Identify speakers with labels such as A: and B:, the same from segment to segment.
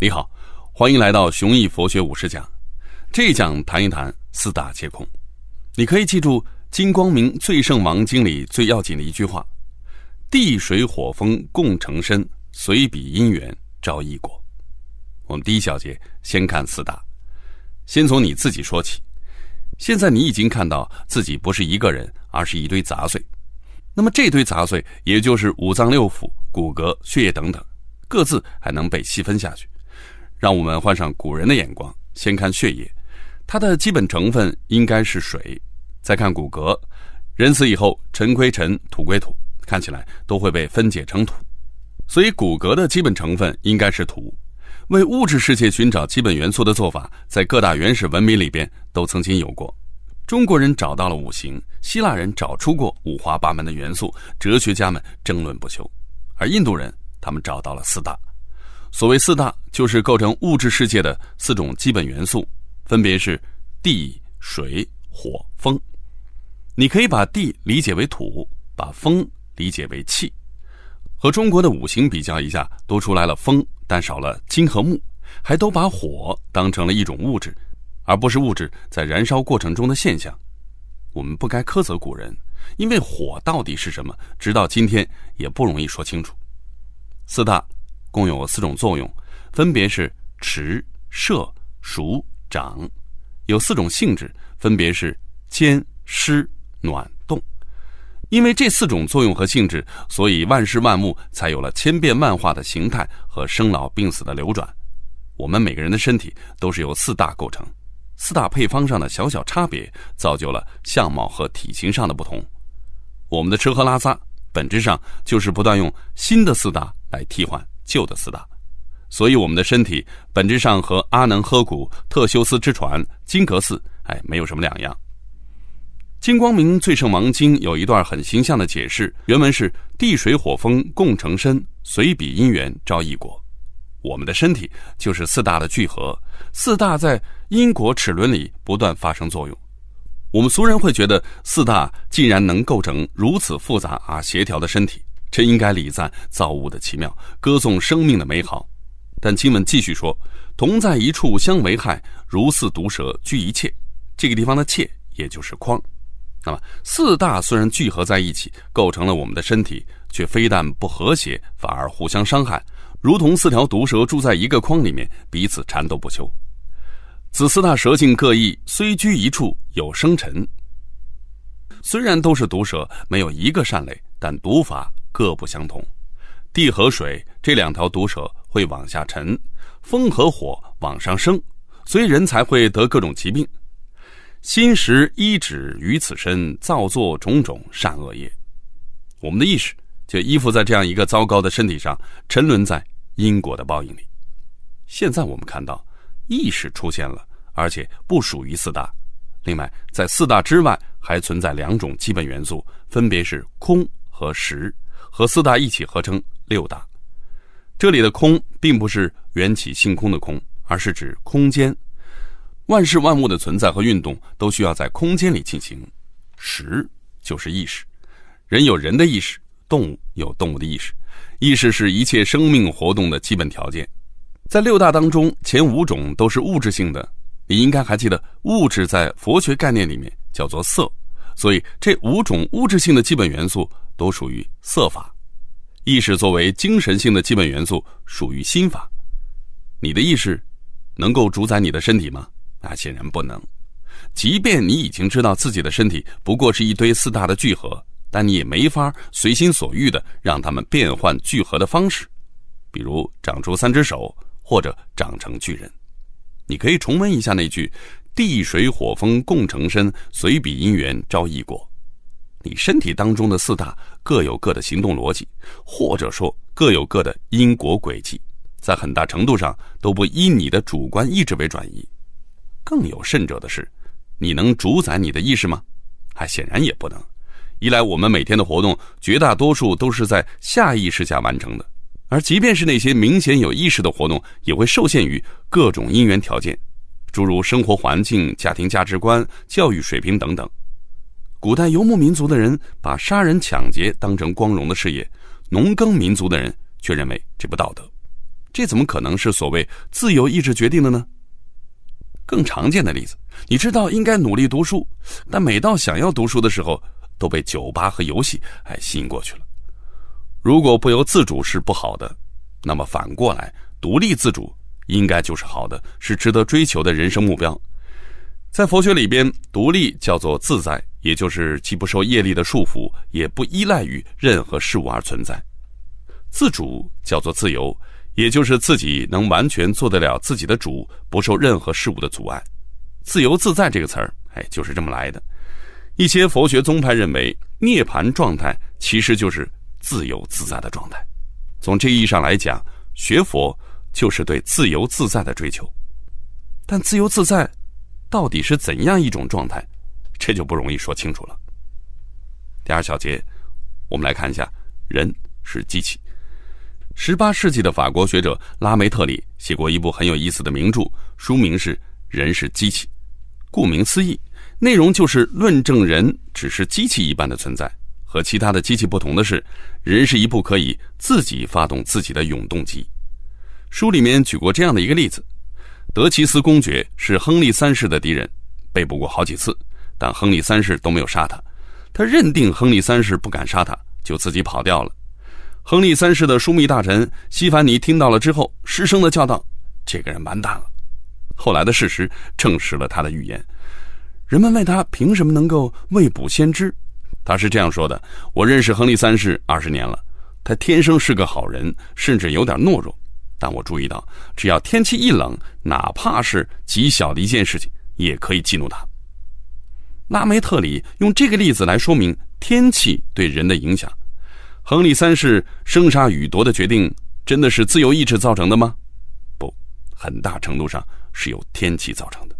A: 你好，欢迎来到雄毅佛学五十讲。这一讲谈一谈四大皆空。你可以记住《金光明最胜王经》里最要紧的一句话：“地水火风共成身，随彼因缘招异果。”我们第一小节先看四大，先从你自己说起。现在你已经看到自己不是一个人，而是一堆杂碎。那么这堆杂碎，也就是五脏六腑、骨骼、血液等等，各自还能被细分下去。让我们换上古人的眼光，先看血液，它的基本成分应该是水；再看骨骼，人死以后尘归尘，土归土，看起来都会被分解成土，所以骨骼的基本成分应该是土。为物质世界寻找基本元素的做法，在各大原始文明里边都曾经有过。中国人找到了五行，希腊人找出过五花八门的元素，哲学家们争论不休，而印度人他们找到了四大。所谓四大，就是构成物质世界的四种基本元素，分别是地、水、火、风。你可以把地理解为土，把风理解为气。和中国的五行比较一下，多出来了风，但少了金和木，还都把火当成了一种物质，而不是物质在燃烧过程中的现象。我们不该苛责古人，因为火到底是什么，直到今天也不容易说清楚。四大。共有四种作用，分别是持、摄、熟、长，有四种性质，分别是坚、湿、暖、动。因为这四种作用和性质，所以万事万物才有了千变万化的形态和生老病死的流转。我们每个人的身体都是由四大构成，四大配方上的小小差别，造就了相貌和体型上的不同。我们的吃喝拉撒，本质上就是不断用新的四大来替换。旧的四大，所以我们的身体本质上和阿能呵古特修斯之船金阁寺哎没有什么两样。金光明最胜王经有一段很形象的解释，原文是地水火风共成身，随彼因缘招异果。我们的身体就是四大的聚合，四大在因果齿轮里不断发生作用。我们俗人会觉得四大竟然能构成如此复杂而协调的身体。真应该礼赞造物的奇妙，歌颂生命的美好。但经文继续说：“同在一处相为害，如似毒蛇居一切。”这个地方的“切”也就是框。那么四大虽然聚合在一起，构成了我们的身体，却非但不和谐，反而互相伤害，如同四条毒蛇住在一个框里面，彼此缠斗不休。此四大蛇性各异，虽居一处，有生辰。虽然都是毒蛇，没有一个善类，但毒法。各不相同，地和水这两条毒蛇会往下沉，风和火往上升，所以人才会得各种疾病。心识依止于此身，造作种种善恶业。我们的意识就依附在这样一个糟糕的身体上，沉沦在因果的报应里。现在我们看到，意识出现了，而且不属于四大。另外，在四大之外，还存在两种基本元素，分别是空和实。和四大一起合成六大，这里的空并不是缘起性空的空，而是指空间。万事万物的存在和运动都需要在空间里进行。识就是意识，人有人的意识，动物有动物的意识。意识是一切生命活动的基本条件。在六大当中，前五种都是物质性的。你应该还记得，物质在佛学概念里面叫做色，所以这五种物质性的基本元素。都属于色法，意识作为精神性的基本元素属于心法。你的意识能够主宰你的身体吗？那显然不能。即便你已经知道自己的身体不过是一堆四大的聚合，但你也没法随心所欲的让它们变换聚合的方式，比如长出三只手或者长成巨人。你可以重温一下那句：“地水火风共成身，随彼因缘招异果。”你身体当中的四大各有各的行动逻辑，或者说各有各的因果轨迹，在很大程度上都不依你的主观意志为转移。更有甚者的是，你能主宰你的意识吗？还显然也不能。一来，我们每天的活动绝大多数都是在下意识下完成的，而即便是那些明显有意识的活动，也会受限于各种因缘条件，诸如生活环境、家庭价值观、教育水平等等。古代游牧民族的人把杀人抢劫当成光荣的事业，农耕民族的人却认为这不道德。这怎么可能是所谓自由意志决定的呢？更常见的例子，你知道应该努力读书，但每到想要读书的时候，都被酒吧和游戏哎吸引过去了。如果不由自主是不好的，那么反过来，独立自主应该就是好的，是值得追求的人生目标。在佛学里边，独立叫做自在，也就是既不受业力的束缚，也不依赖于任何事物而存在；自主叫做自由。也就是自己能完全做得了自己的主，不受任何事物的阻碍，自由自在这个词儿，哎，就是这么来的。一些佛学宗派认为，涅槃状态其实就是自由自在的状态。从这意义上来讲，学佛就是对自由自在的追求。但自由自在到底是怎样一种状态，这就不容易说清楚了。第二小节，我们来看一下，人是机器。十八世纪的法国学者拉梅特里写过一部很有意思的名著，书名是《人是机器》。顾名思义，内容就是论证人只是机器一般的存在。和其他的机器不同的是，人是一部可以自己发动自己的永动机。书里面举过这样的一个例子：德奇斯公爵是亨利三世的敌人，被捕过好几次，但亨利三世都没有杀他。他认定亨利三世不敢杀他，就自己跑掉了。亨利三世的枢密大臣西凡尼听到了之后，失声的叫道：“这个人完蛋了。”后来的事实证实了他的预言。人们问他凭什么能够未卜先知，他是这样说的：“我认识亨利三世二十年了，他天生是个好人，甚至有点懦弱。但我注意到，只要天气一冷，哪怕是极小的一件事情，也可以激怒他。”拉梅特里用这个例子来说明天气对人的影响。亨利三世生杀予夺的决定，真的是自由意志造成的吗？不，很大程度上是由天气造成的。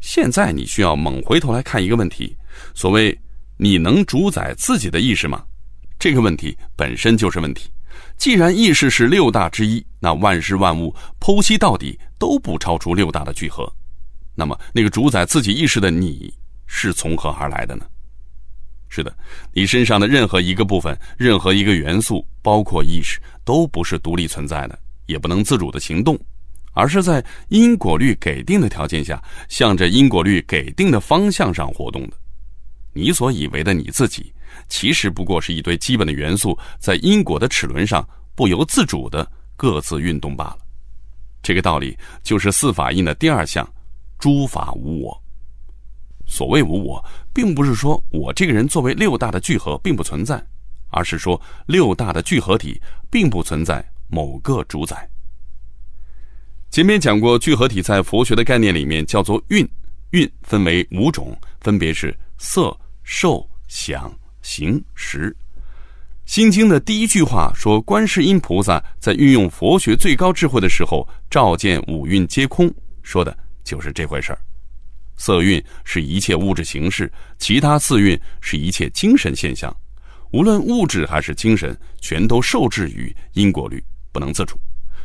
A: 现在你需要猛回头来看一个问题：所谓“你能主宰自己的意识吗？”这个问题本身就是问题。既然意识是六大之一，那万事万物剖析到底都不超出六大的聚合。那么，那个主宰自己意识的你是从何而来的呢？是的，你身上的任何一个部分、任何一个元素，包括意识，都不是独立存在的，也不能自主的行动，而是在因果律给定的条件下，向着因果律给定的方向上活动的。你所以为的你自己，其实不过是一堆基本的元素，在因果的齿轮上不由自主的各自运动罢了。这个道理就是四法印的第二项：诸法无我。所谓无我，并不是说我这个人作为六大的聚合并不存在，而是说六大的聚合体并不存在某个主宰。前面讲过，聚合体在佛学的概念里面叫做蕴，蕴分为五种，分别是色、受、想、行、识。心经的第一句话说，观世音菩萨在运用佛学最高智慧的时候，照见五蕴皆空，说的就是这回事儿。色蕴是一切物质形式，其他四蕴是一切精神现象，无论物质还是精神，全都受制于因果律，不能自主，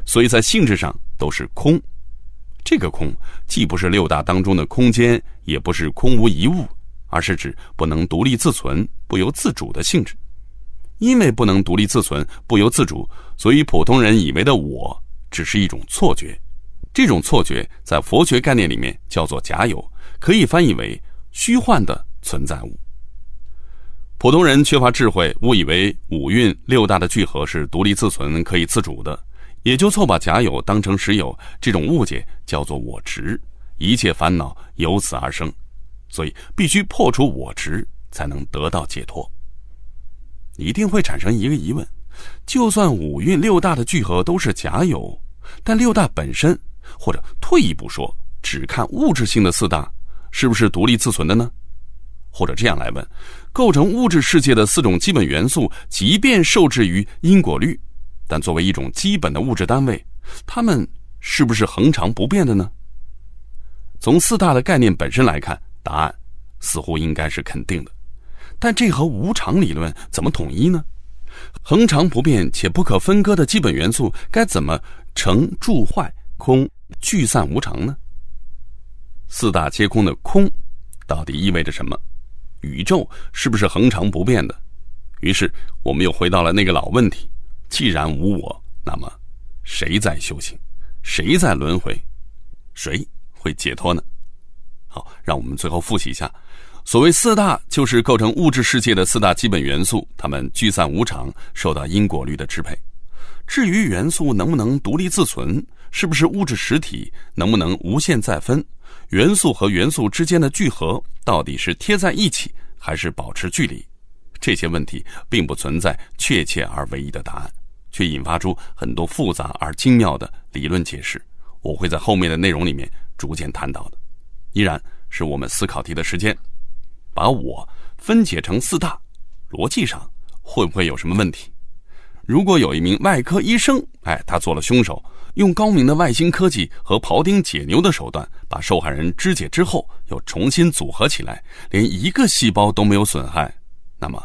A: 所以在性质上都是空。这个空既不是六大当中的空间，也不是空无一物，而是指不能独立自存、不由自主的性质。因为不能独立自存、不由自主，所以普通人以为的我只是一种错觉。这种错觉在佛学概念里面叫做假有。可以翻译为虚幻的存在物。普通人缺乏智慧，误以为五蕴六大的聚合是独立自存、可以自主的，也就错把假有当成实有。这种误解叫做我执，一切烦恼由此而生。所以必须破除我执，才能得到解脱。一定会产生一个疑问：就算五蕴六大的聚合都是假有，但六大本身，或者退一步说，只看物质性的四大。是不是独立自存的呢？或者这样来问：构成物质世界的四种基本元素，即便受制于因果律，但作为一种基本的物质单位，它们是不是恒常不变的呢？从四大的概念本身来看，答案似乎应该是肯定的。但这和无常理论怎么统一呢？恒常不变且不可分割的基本元素，该怎么成住坏空聚散无常呢？四大皆空的空，到底意味着什么？宇宙是不是恒常不变的？于是我们又回到了那个老问题：既然无我，那么谁在修行？谁在轮回？谁会解脱呢？好，让我们最后复习一下：所谓四大，就是构成物质世界的四大基本元素，它们聚散无常，受到因果律的支配。至于元素能不能独立自存，是不是物质实体，能不能无限再分，元素和元素之间的聚合到底是贴在一起，还是保持距离？这些问题并不存在确切而唯一的答案，却引发出很多复杂而精妙的理论解释。我会在后面的内容里面逐渐谈到的。依然是我们思考题的时间，把我分解成四大，逻辑上会不会有什么问题？如果有一名外科医生，哎，他做了凶手，用高明的外星科技和庖丁解牛的手段，把受害人肢解之后又重新组合起来，连一个细胞都没有损害，那么，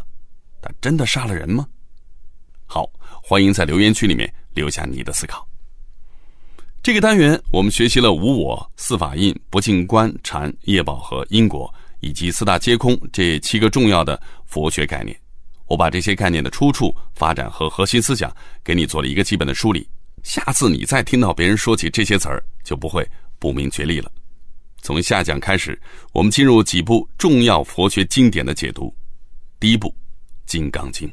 A: 他真的杀了人吗？好，欢迎在留言区里面留下你的思考。这个单元我们学习了无我、四法印、不净观、禅、业报和因果，以及四大皆空这七个重要的佛学概念。我把这些概念的出处、发展和核心思想给你做了一个基本的梳理。下次你再听到别人说起这些词儿，就不会不明觉厉了。从下讲开始，我们进入几部重要佛学经典的解读。第一部《金刚经》。